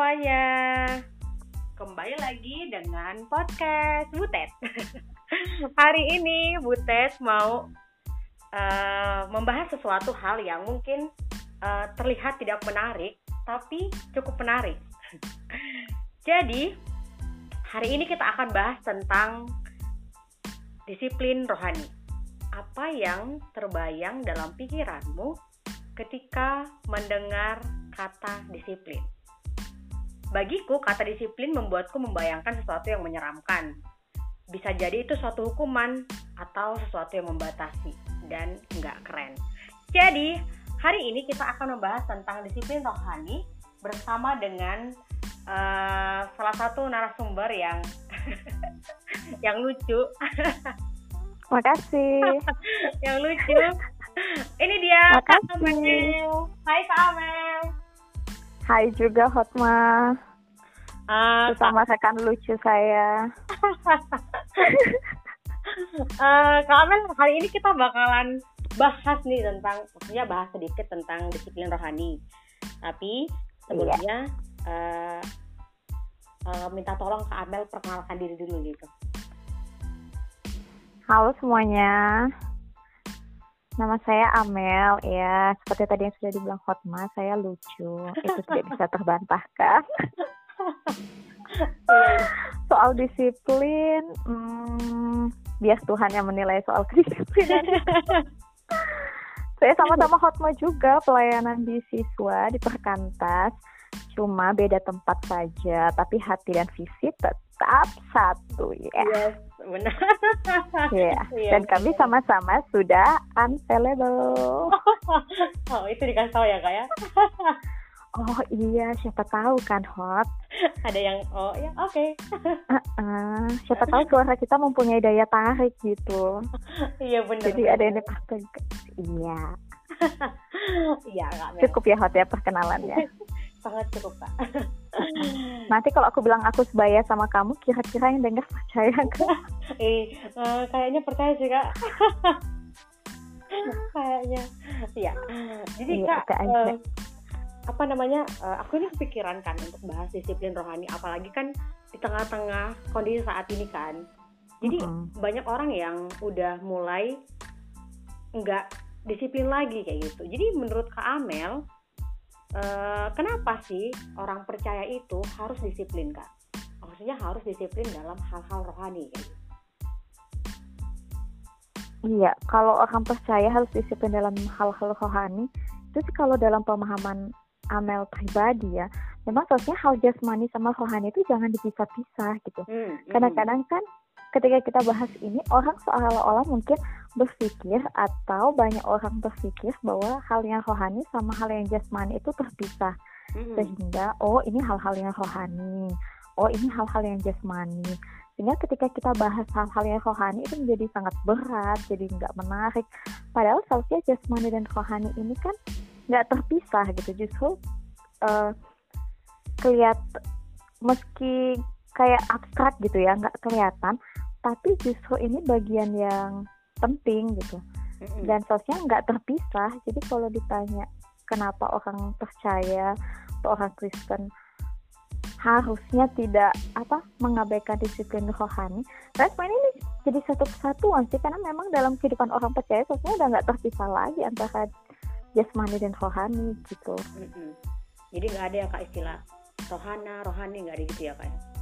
semuanya. Kembali lagi dengan podcast Butet. Hari ini Butet mau uh, membahas sesuatu hal yang mungkin uh, terlihat tidak menarik, tapi cukup menarik. Jadi, hari ini kita akan bahas tentang disiplin rohani. Apa yang terbayang dalam pikiranmu ketika mendengar kata disiplin. Bagiku, kata disiplin membuatku membayangkan sesuatu yang menyeramkan. Bisa jadi itu suatu hukuman atau sesuatu yang membatasi dan nggak keren. Jadi, hari ini kita akan membahas tentang disiplin rohani bersama dengan uh, salah satu narasumber yang yang lucu. Makasih. yang lucu ini dia Kak Amel. Hai Kak Amel. Hai juga Hotma. Uh, Bersama rekan lucu saya. uh, Kak Amel, hari ini kita bakalan bahas nih tentang, maksudnya bahas sedikit tentang disiplin rohani. Tapi sebelumnya yeah. uh, uh, minta tolong Kak Amel perkenalkan diri dulu gitu. Halo semuanya, Nama saya Amel, ya seperti tadi yang sudah dibilang Hotma, saya lucu. Itu tidak bisa terbantahkan. soal disiplin, hmm, bias Tuhan yang menilai soal kedisiplinan. saya sama-sama Hotma juga pelayanan di siswa di Perkantas. Cuma beda tempat saja, tapi hati dan visi tetap satu ya. Yes benar. Yeah. yeah. Dan kami sama-sama sudah unavailable. oh, itu dikasih tahu ya kak ya? oh iya, siapa tahu kan hot. Ada yang oh ya oke. Okay. uh -uh. Siapa tahu suara kita mempunyai daya tarik gitu. iya benar. Jadi ada yang dipakai. Iya. Iya Cukup ya hot ya perkenalannya. Sangat kak. Nanti kalau aku bilang aku sebaya sama kamu, kira-kira yang dengar percaya gak? eh, uh, kayaknya percaya sih kak. kayaknya, iya. Jadi iya, kak, uh, apa namanya? Uh, aku ini kepikiran kan untuk bahas disiplin rohani, apalagi kan di tengah-tengah kondisi saat ini kan. Jadi uh -huh. banyak orang yang udah mulai nggak disiplin lagi kayak gitu. Jadi menurut Kak Amel, Eh, kenapa sih orang percaya itu harus disiplin kak? Maksudnya harus disiplin dalam hal-hal rohani. Iya, kalau orang percaya harus disiplin dalam hal-hal rohani, itu sih kalau dalam pemahaman Amel pribadi ya, memang seharusnya hal jasmani sama rohani itu jangan dipisah-pisah gitu. Hmm, hmm. Kadang-kadang kan ketika kita bahas ini orang seolah-olah mungkin berpikir atau banyak orang berpikir bahwa hal yang rohani sama hal yang jasmani itu terpisah. Hmm. sehingga oh ini hal-hal yang rohani. Oh ini hal-hal yang jasmani. Sehingga ketika kita bahas hal-hal yang rohani itu menjadi sangat berat jadi nggak menarik. Padahal seharusnya jasmani dan rohani ini kan nggak terpisah gitu. Justru uh, kelihat meski kayak abstrak gitu ya nggak kelihatan tapi justru ini bagian yang penting gitu. Dan sosnya nggak terpisah. Jadi kalau ditanya kenapa orang percaya atau orang Kristen harusnya tidak apa mengabaikan disiplin rohani respon ini jadi satu kesatuan sih. Karena memang dalam kehidupan orang percaya sosnya udah nggak terpisah lagi antara jasmani dan rohani gitu. Jadi nggak ada ya kak istilah rohana rohani nggak ada gitu ya kak ya?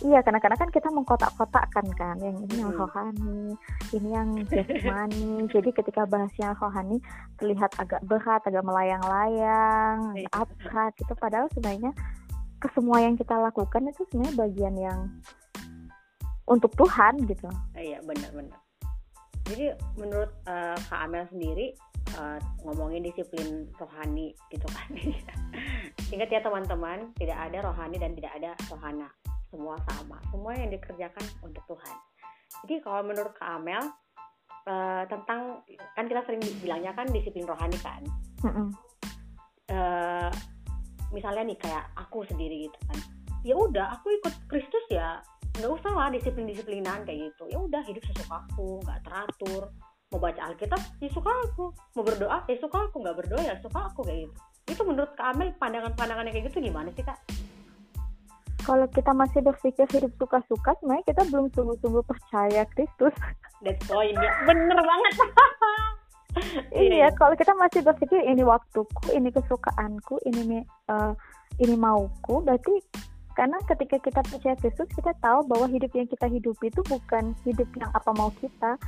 Iya, kadang-kadang kan kita mengkotak-kotakkan kan, yang ini yang rohani, ini yang jasmani. Jadi ketika bahas yang rohani terlihat agak berat, agak melayang-layang, iya. abstrak gitu. Padahal sebenarnya kesemua yang kita lakukan itu sebenarnya bagian yang untuk Tuhan gitu. Iya, benar-benar. Jadi menurut uh, Kak Amel sendiri uh, ngomongin disiplin rohani gitu kan. Ingat ya teman-teman, tidak ada rohani dan tidak ada rohana semua sama semua yang dikerjakan untuk Tuhan. Jadi kalau menurut Kak Amel uh, tentang kan kita sering bilangnya kan disiplin rohani kan? Uh, misalnya nih kayak aku sendiri gitu kan. Ya udah aku ikut Kristus ya nggak usah lah disiplin disiplinan kayak gitu. Ya udah hidup sesuka aku nggak teratur. Mau baca Alkitab ya suka aku. Mau berdoa ya suka aku. Nggak berdoa ya suka aku kayak gitu. Itu menurut Kak Amel pandangan-pandangannya kayak gitu gimana sih kak? Kalau kita masih berpikir hidup suka-suka sebenarnya kita belum sungguh-sungguh percaya Kristus that's point ya. Bener banget. Iya kalau kita masih berpikir ini waktuku ini kesukaanku ini uh, ini mauku berarti karena ketika kita percaya Kristus kita tahu bahwa hidup yang kita hidupi itu bukan hidup yang apa mau kita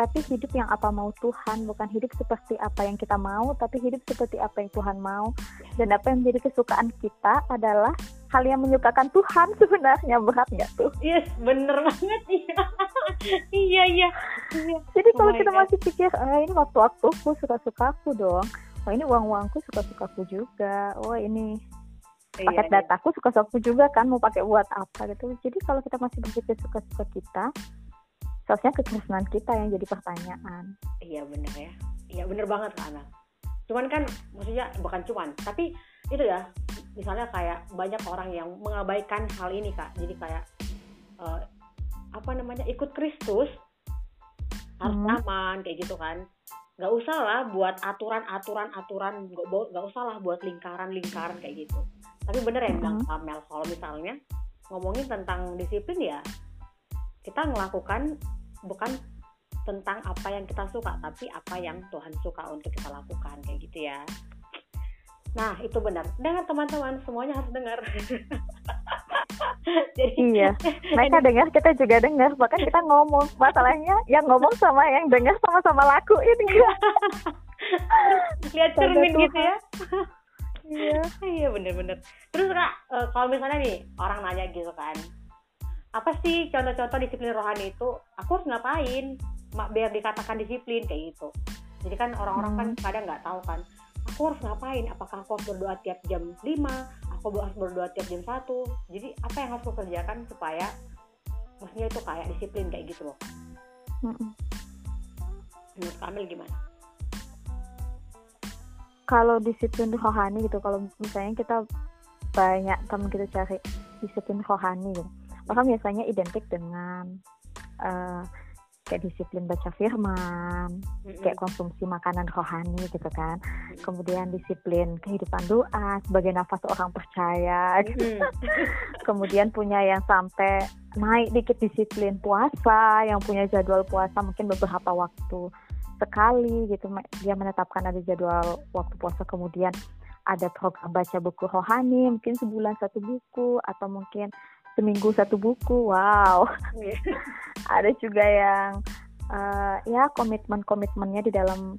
tapi hidup yang apa mau Tuhan bukan hidup seperti apa yang kita mau tapi hidup seperti apa yang Tuhan mau. Dan apa yang menjadi kesukaan kita adalah hal yang menyukakan Tuhan sebenarnya berat nggak tuh? Yes bener banget iya. Iya iya, iya. jadi kalau oh kita God. masih pikir ah, ini waktu-waktuku suka-suka aku dong. Oh ini uang-uangku suka-sukaku juga. Oh ini iya, paket iya, dataku suka-sukaku juga kan mau pakai buat apa gitu. Jadi kalau kita masih berpikir suka-suka kita seharusnya kekristenan kita yang jadi pertanyaan. Iya bener ya. Iya bener banget kak Ana. Cuman kan maksudnya bukan cuman tapi itu ya misalnya kayak banyak orang yang mengabaikan hal ini kak. Jadi kayak uh, apa namanya ikut Kristus harus hmm. aman kayak gitu kan. Nggak usah lah buat aturan aturan aturan nggak usah lah buat lingkaran lingkaran kayak gitu. Tapi bener ya bilang hmm. Mel kalau misalnya ngomongin tentang disiplin ya kita melakukan bukan tentang apa yang kita suka tapi apa yang Tuhan suka untuk kita lakukan kayak gitu ya. Nah itu benar. Dengar teman-teman semuanya harus dengar. Jadi iya. Mereka dengar kita juga dengar. Bahkan kita ngomong. Masalahnya yang ngomong sama yang dengar sama-sama laku ini. Lihat cermin gitu ya. Iya iya bener-bener terus kak eh, kalau misalnya nih orang nanya gitu kan apa sih contoh-contoh disiplin rohani itu? Aku harus ngapain? Biar dikatakan disiplin kayak gitu. Jadi kan orang-orang kan hmm. kadang nggak tahu kan aku harus ngapain? Apakah aku harus berdoa tiap jam 5 aku harus berdoa tiap jam satu? Jadi apa yang harus aku kerjakan supaya maksudnya itu kayak disiplin kayak gitu loh. Hmm. menurut Kamil gimana? Kalau disiplin rohani gitu kalau misalnya kita banyak teman kita cari disiplin rohani gitu maka biasanya identik dengan uh, kayak disiplin baca firman, mm-hmm. kayak konsumsi makanan rohani gitu kan. Mm-hmm. Kemudian disiplin kehidupan doa sebagai nafas orang percaya. Gitu. Mm-hmm. Kemudian punya yang sampai naik dikit disiplin puasa, yang punya jadwal puasa mungkin beberapa waktu sekali gitu. Dia menetapkan ada jadwal waktu puasa kemudian ada program baca buku rohani mungkin sebulan satu buku atau mungkin seminggu satu buku wow yeah. ada juga yang uh, ya komitmen komitmennya di dalam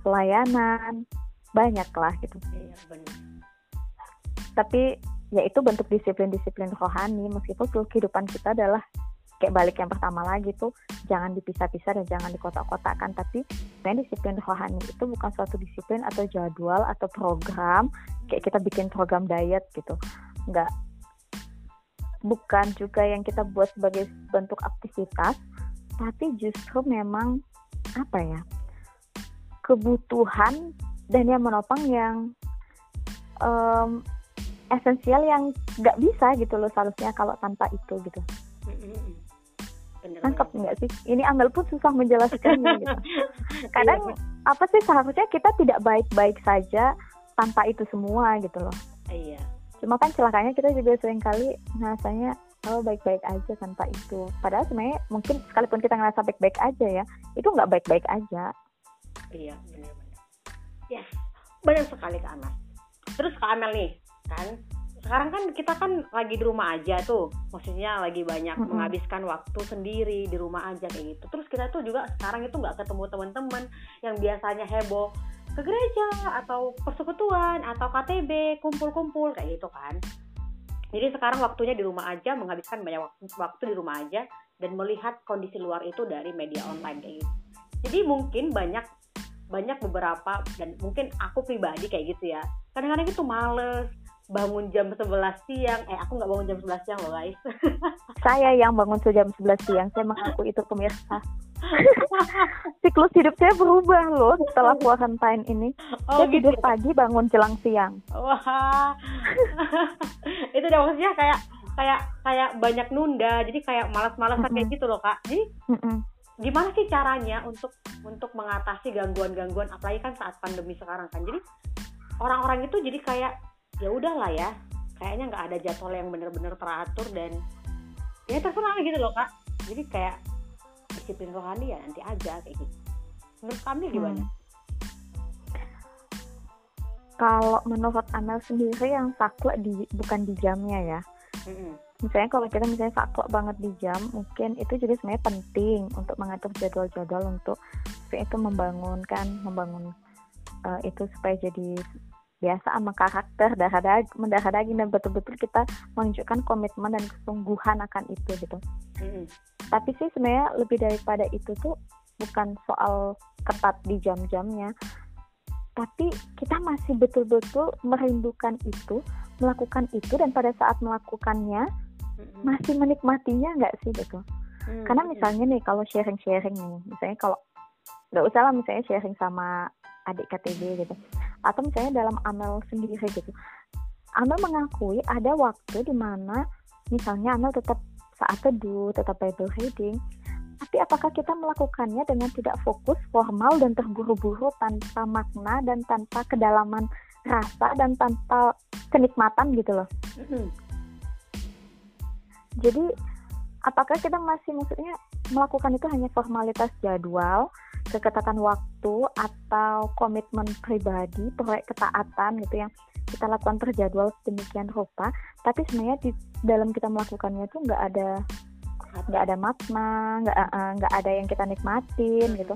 pelayanan banyak lah gitu benar. tapi ya itu bentuk disiplin-disiplin rohani meskipun seluruh kehidupan kita adalah kayak balik yang pertama lagi tuh jangan dipisah-pisah dan jangan dikotak-kotakkan tapi sebenarnya disiplin rohani itu bukan suatu disiplin atau jadwal atau program kayak kita bikin program diet gitu nggak bukan juga yang kita buat sebagai bentuk aktivitas, tapi justru memang apa ya kebutuhan dan yang menopang yang um, esensial yang nggak bisa gitu loh seharusnya kalau tanpa itu gitu. Tangkap nggak sih? Ini Amel pun susah menjelaskannya gitu. Kadang iya, apa sih seharusnya kita tidak baik-baik saja tanpa itu semua gitu loh. Iya cuma kan celakanya kita juga sering kali ngerasanya oh baik-baik aja tanpa itu. Padahal sebenarnya mungkin sekalipun kita ngerasa baik-baik aja ya itu nggak baik-baik aja. Iya benar-benar ya benar sekali kak Amel terus kak Amel nih kan sekarang kan kita kan lagi di rumah aja tuh. Maksudnya lagi banyak mm -hmm. menghabiskan waktu sendiri di rumah aja kayak gitu. Terus kita tuh juga sekarang itu nggak ketemu teman-teman yang biasanya heboh ke gereja atau persekutuan atau KTB kumpul-kumpul kayak gitu kan. Jadi sekarang waktunya di rumah aja menghabiskan banyak waktu, waktu di rumah aja dan melihat kondisi luar itu dari media online kayak gitu. Jadi mungkin banyak banyak beberapa dan mungkin aku pribadi kayak gitu ya. Kadang-kadang itu males bangun jam 11 siang eh aku nggak bangun jam 11 siang loh guys saya yang bangun jam 11 siang saya mengaku itu pemirsa siklus hidup saya berubah loh setelah quarantine ini. Oh, saya gitu. tidur pagi bangun jelang siang. Wah, itu udah maksudnya kayak kayak kayak banyak nunda, jadi kayak malas-malasan mm -hmm. kayak gitu loh kak. Jadi mm -hmm. gimana sih caranya untuk untuk mengatasi gangguan-gangguan, apalagi kan saat pandemi sekarang kan. Jadi orang-orang itu jadi kayak ya udahlah ya. Kayaknya nggak ada jadwal yang bener-bener teratur dan ya terserah gitu loh kak. Jadi kayak disiplin rohani ya nanti aja kayak gitu. Menurut kami gimana? Hmm. kalau menurut Amel sendiri yang saklek di bukan di jamnya ya. Hmm. misalnya kalau kita misalnya saklek banget di jam mungkin itu juga sebenarnya penting untuk mengatur jadwal-jadwal untuk itu membangunkan membangun uh, itu supaya jadi biasa sama karakter darah daging mendarah daging dan betul-betul kita menunjukkan komitmen dan kesungguhan akan itu gitu. Mm-hmm. Tapi sih sebenarnya lebih daripada itu tuh bukan soal ketat di jam-jamnya, tapi kita masih betul-betul merindukan itu, melakukan itu dan pada saat melakukannya mm-hmm. masih menikmatinya nggak sih gitu. Mm-hmm. Karena misalnya nih kalau sharing-sharing nih, misalnya kalau nggak usah lah misalnya sharing sama adik KTB gitu atau misalnya dalam Amel sendiri gitu Amel mengakui ada waktu di mana misalnya Amel tetap saat teduh, tetap Bible reading, tapi apakah kita melakukannya dengan tidak fokus, formal dan terburu-buru tanpa makna dan tanpa kedalaman rasa dan tanpa kenikmatan gitu loh. Mm-hmm. Jadi apakah kita masih maksudnya melakukan itu hanya formalitas jadwal keketatan waktu atau komitmen pribadi, proyek ketaatan gitu yang kita lakukan terjadwal sedemikian rupa, tapi sebenarnya di dalam kita melakukannya itu nggak ada nggak ada makna, nggak uh, nggak ada yang kita nikmatin gitu,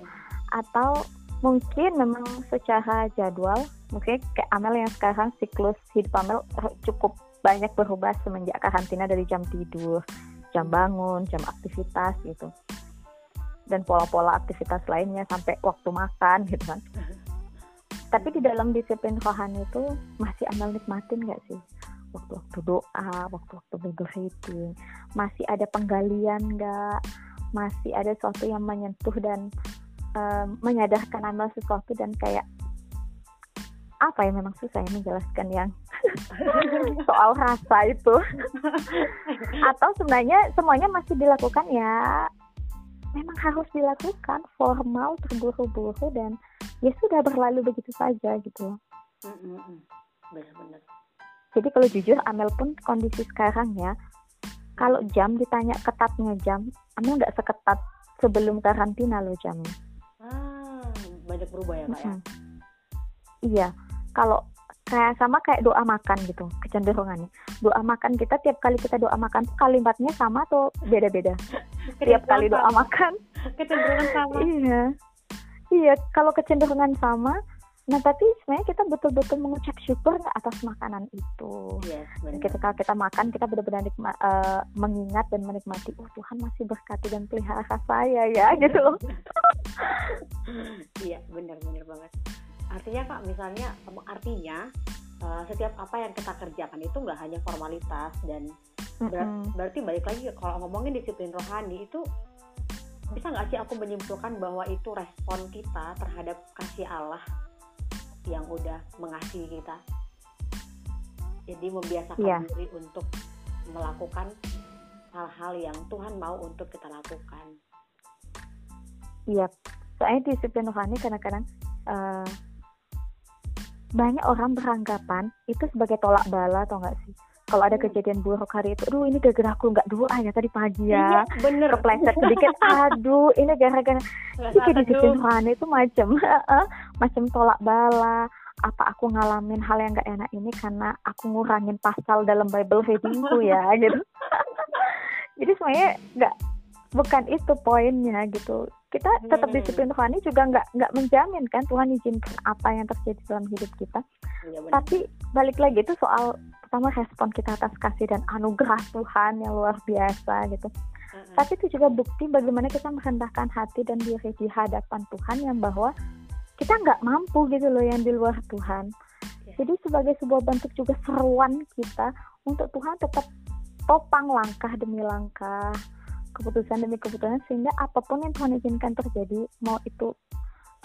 atau mungkin memang secara jadwal, mungkin kayak Amel yang sekarang siklus hidup Amel cukup banyak berubah semenjak karantina dari jam tidur, jam bangun, jam aktivitas gitu dan pola-pola aktivitas lainnya sampai waktu makan gitu kan. Tapi di dalam disiplin rohani itu masih amel nikmatin nggak sih? Waktu-waktu doa waktu-waktu Bible reading masih ada penggalian nggak? Masih ada sesuatu yang menyentuh dan um, menyadarkan amal sesuatu dan kayak apa ya memang susah ya menjelaskan yang soal rasa itu. Atau sebenarnya semuanya masih dilakukan ya memang harus dilakukan formal terburu-buru dan ya sudah berlalu begitu saja gitu. Benar-benar. Jadi kalau jujur Amel pun kondisi sekarang ya kalau jam ditanya ketatnya jam Amel nggak seketat sebelum karantina loh jamnya. Ah banyak berubah ya kak ya? Iya kalau kayak sama kayak doa makan gitu kecenderungannya. Doa makan kita tiap kali kita doa makan kalimatnya sama atau beda-beda? Tiap kali doa makan? Kecenderungan sama. Iya. Iya kalau kecenderungan sama nah tapi sebenarnya kita betul-betul mengucap syukur atas makanan itu? Yes, ketika kita makan kita benar-benar uh, mengingat dan menikmati oh Tuhan masih berkati dan pelihara saya ya gitu iya benar-benar banget artinya kak misalnya artinya uh, setiap apa yang kita kerjakan itu nggak hanya formalitas dan ber mm-hmm. berarti balik lagi kalau ngomongin disiplin rohani itu bisa nggak sih aku menyimpulkan bahwa itu respon kita terhadap kasih Allah yang udah mengasihi kita jadi membiasakan yeah. diri untuk melakukan hal-hal yang Tuhan mau untuk kita lakukan iya soalnya disiplin rohani kadang-kadang uh, banyak orang beranggapan itu sebagai tolak bala atau enggak sih kalau ada hmm. kejadian buruk hari itu, aduh ini gara-gara aku nggak doa ya tadi pagi ya, iya, bener. kepleset sedikit, aduh ini gara-gara jadi disiplin rohani itu macam macam tolak bala, apa aku ngalamin hal yang nggak enak ini karena aku ngurangin pasal dalam Bible readingku ya gitu. jadi semuanya nggak bukan itu poinnya gitu kita tetap hmm. disiplin rohani juga nggak nggak menjamin kan Tuhan izinkan apa yang terjadi dalam hidup kita ya, tapi balik lagi itu soal pertama respon kita atas kasih dan anugerah Tuhan yang luar biasa gitu hmm. tapi itu juga bukti bagaimana kita merendahkan hati dan diri di hadapan Tuhan yang bahwa kita nggak mampu gitu loh yang di luar Tuhan ya. jadi sebagai sebuah bentuk juga seruan kita untuk Tuhan tetap topang langkah demi langkah keputusan demi keputusan sehingga apa pun yang Tuhan izinkan terjadi mau itu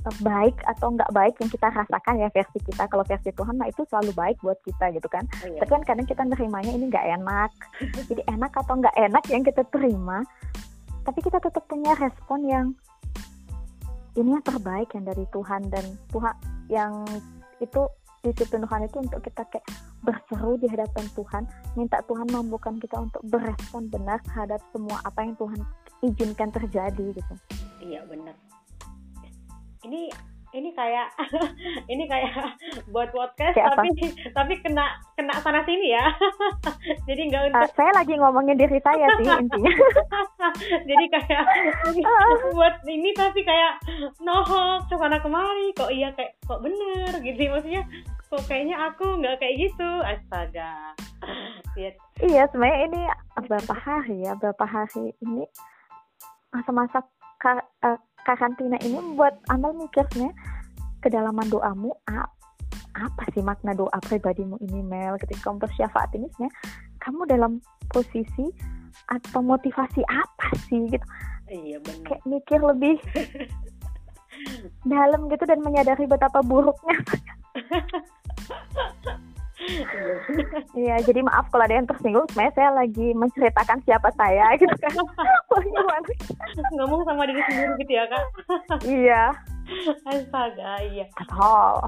uh, baik atau nggak baik yang kita rasakan ya versi kita. Kalau versi Tuhan nah itu selalu baik buat kita gitu kan. Oh, iya. tapi kan kadang kita nerimanya ini nggak enak. Jadi enak atau nggak enak yang kita terima tapi kita tetap punya respon yang ini yang terbaik yang dari Tuhan. Dan Tuhan yang itu disiplin rohani itu untuk kita kayak berseru di hadapan Tuhan. Minta Tuhan mampukan kita untuk berespon benar terhadap semua apa yang Tuhan izinkan terjadi gitu. Iya benar. Ini ini kayak ini kayak buat podcast kayak tapi apa? tapi kena kena sana sini ya. Jadi nggak untuk uh, saya lagi ngomongin diri saya sih intinya. Jadi kayak buat ini tapi kayak nohok ke sana kemari kok iya kayak kok bener gitu. Maksudnya kok kayaknya aku nggak kayak gitu. Astaga. Iya. Sebenarnya ini berapa hari ya? Berapa hari ini? Masa-masa uh, karantina ini membuat Amal mikirnya kedalaman doamu apa sih makna doa pribadimu ini Mel? Ketika kamu bersyafaat ini sebenarnya kamu dalam posisi atau motivasi apa sih gitu. Iya benar. Kayak mikir lebih dalam gitu dan menyadari betapa buruknya Iya, jadi maaf kalau ada yang tersinggung. Sebenarnya saya lagi menceritakan siapa saya gitu kan. Ngomong sama diri sendiri gitu ya kak? iya. Astaga, iya. Oh.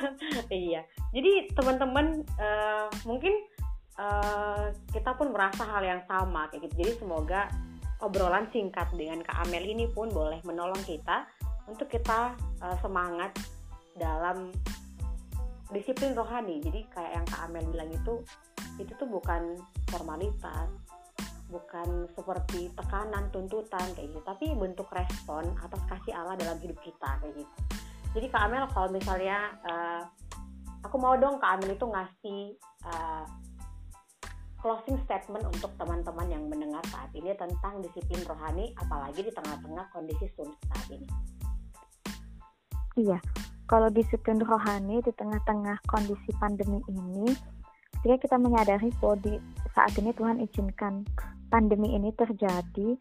iya. Jadi teman-teman uh, mungkin uh, kita pun merasa hal yang sama kayak gitu. Jadi semoga obrolan singkat dengan Kak Amel ini pun boleh menolong kita untuk kita uh, semangat dalam disiplin rohani. Jadi kayak yang Kak Amel bilang itu itu tuh bukan formalitas bukan seperti tekanan tuntutan kayak gitu. Tapi bentuk respon atas kasih Allah dalam hidup kita kayak gitu. Jadi Kak Amel kalau misalnya uh, aku mau dong Kak Amel itu ngasih uh, closing statement untuk teman-teman yang mendengar saat ini tentang disiplin rohani apalagi di tengah-tengah kondisi sulit saat ini. Iya kalau disiplin rohani di tengah-tengah kondisi pandemi ini, ketika kita menyadari bahwa di saat ini Tuhan izinkan pandemi ini terjadi,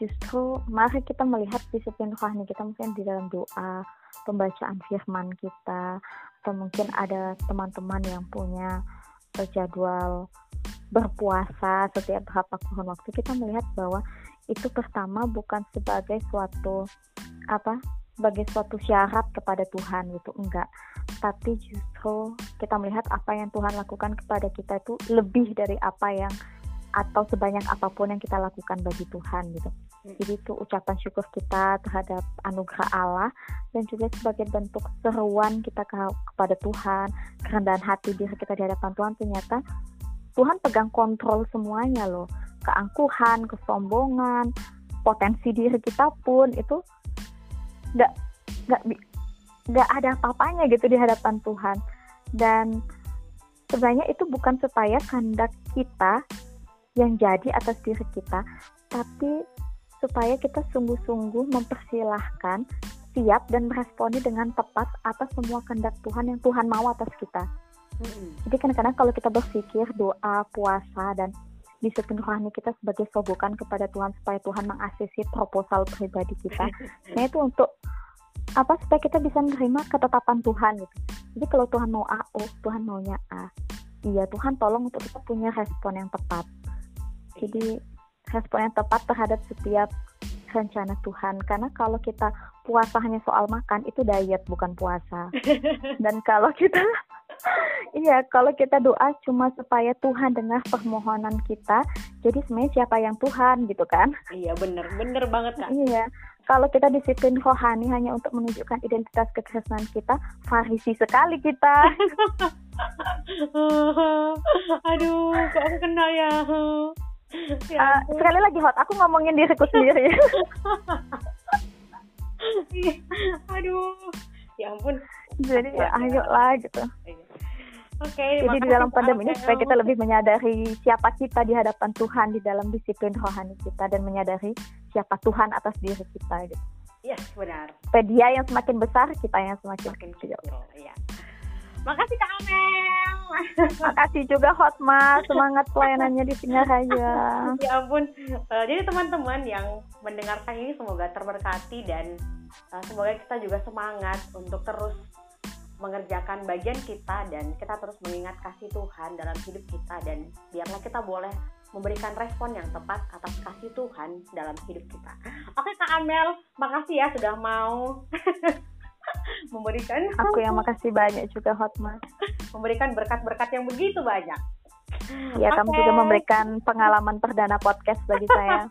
justru mari kita melihat disiplin rohani kita mungkin di dalam doa, pembacaan firman kita, atau mungkin ada teman-teman yang punya jadwal berpuasa setiap berapa kurun waktu kita melihat bahwa itu pertama bukan sebagai suatu apa sebagai suatu syarat kepada Tuhan gitu enggak. Tapi justru kita melihat apa yang Tuhan lakukan kepada kita itu lebih dari apa yang atau sebanyak apa pun yang kita lakukan bagi Tuhan gitu. Jadi itu ucapan syukur kita terhadap anugerah Allah dan juga sebagai bentuk seruan kita ke, kepada Tuhan kerendahan hati diri kita di hadapan Tuhan ternyata Tuhan pegang kontrol semuanya loh. Keangkuhan kesombongan potensi diri kita pun itu nggak nggak nggak ada apa-apanya gitu di hadapan Tuhan dan sebenarnya itu bukan supaya kehendak kita yang jadi atas diri kita tapi supaya kita sungguh-sungguh mempersilahkan siap dan meresponi dengan tepat atas semua kehendak Tuhan yang Tuhan mau atas kita. Jadi kadang-kadang kalau kita berpikir doa, puasa dan disiplin rohani kita sebagai sogokan kepada Tuhan supaya Tuhan mengasisi proposal pribadi kita. Nah itu untuk apa supaya kita bisa menerima ketetapan Tuhan gitu. Jadi kalau Tuhan mau A, oh Tuhan maunya A. Iya Tuhan tolong untuk kita punya respon yang tepat. Jadi respon yang tepat terhadap setiap rencana Tuhan. Karena kalau kita puasa hanya soal makan itu diet bukan puasa. Dan kalau kita iya, kalau kita doa cuma supaya Tuhan dengar permohonan kita, jadi sebenarnya siapa yang Tuhan gitu kan? Iya, bener, bener banget kak. Iya, kalau kita disiplin rohani hanya untuk menunjukkan identitas kekristenan kita, farisi sekali kita. Aduh, kok aku kena ya. ya uh, sekali lagi hot, aku ngomongin diriku sendiri. Aduh, ya ampun. Jadi ya ayo lah gitu. Iya. Okay, Jadi di dalam pandemi ini supaya kita lebih menyadari siapa kita di hadapan Tuhan di dalam disiplin rohani kita dan menyadari siapa Tuhan atas diri kita gitu. Iya, yes, benar. Supaya dia yang semakin besar, kita yang semakin, semakin kecil. Iya. Makasih Kak Amel. Makasih juga Hotma, semangat pelayanannya di Singaraja. ya ampun. Uh, jadi teman-teman yang mendengarkan ini semoga terberkati dan uh, semoga kita juga semangat untuk terus mengerjakan bagian kita dan kita terus mengingat kasih Tuhan dalam hidup kita dan biarlah kita boleh memberikan respon yang tepat atas kasih Tuhan dalam hidup kita. Oke Kak Amel, makasih ya sudah mau memberikan Aku yang makasih banyak juga Hotma. memberikan berkat-berkat yang begitu banyak. Ya, kamu Oke. juga memberikan pengalaman perdana podcast bagi saya.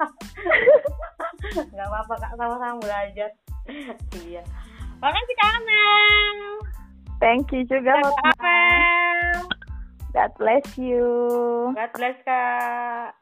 Gak apa-apa kak, sama-sama belajar. iya. Makasih Kak Amel. Thank you juga. Amel. God bless you. God bless Kak.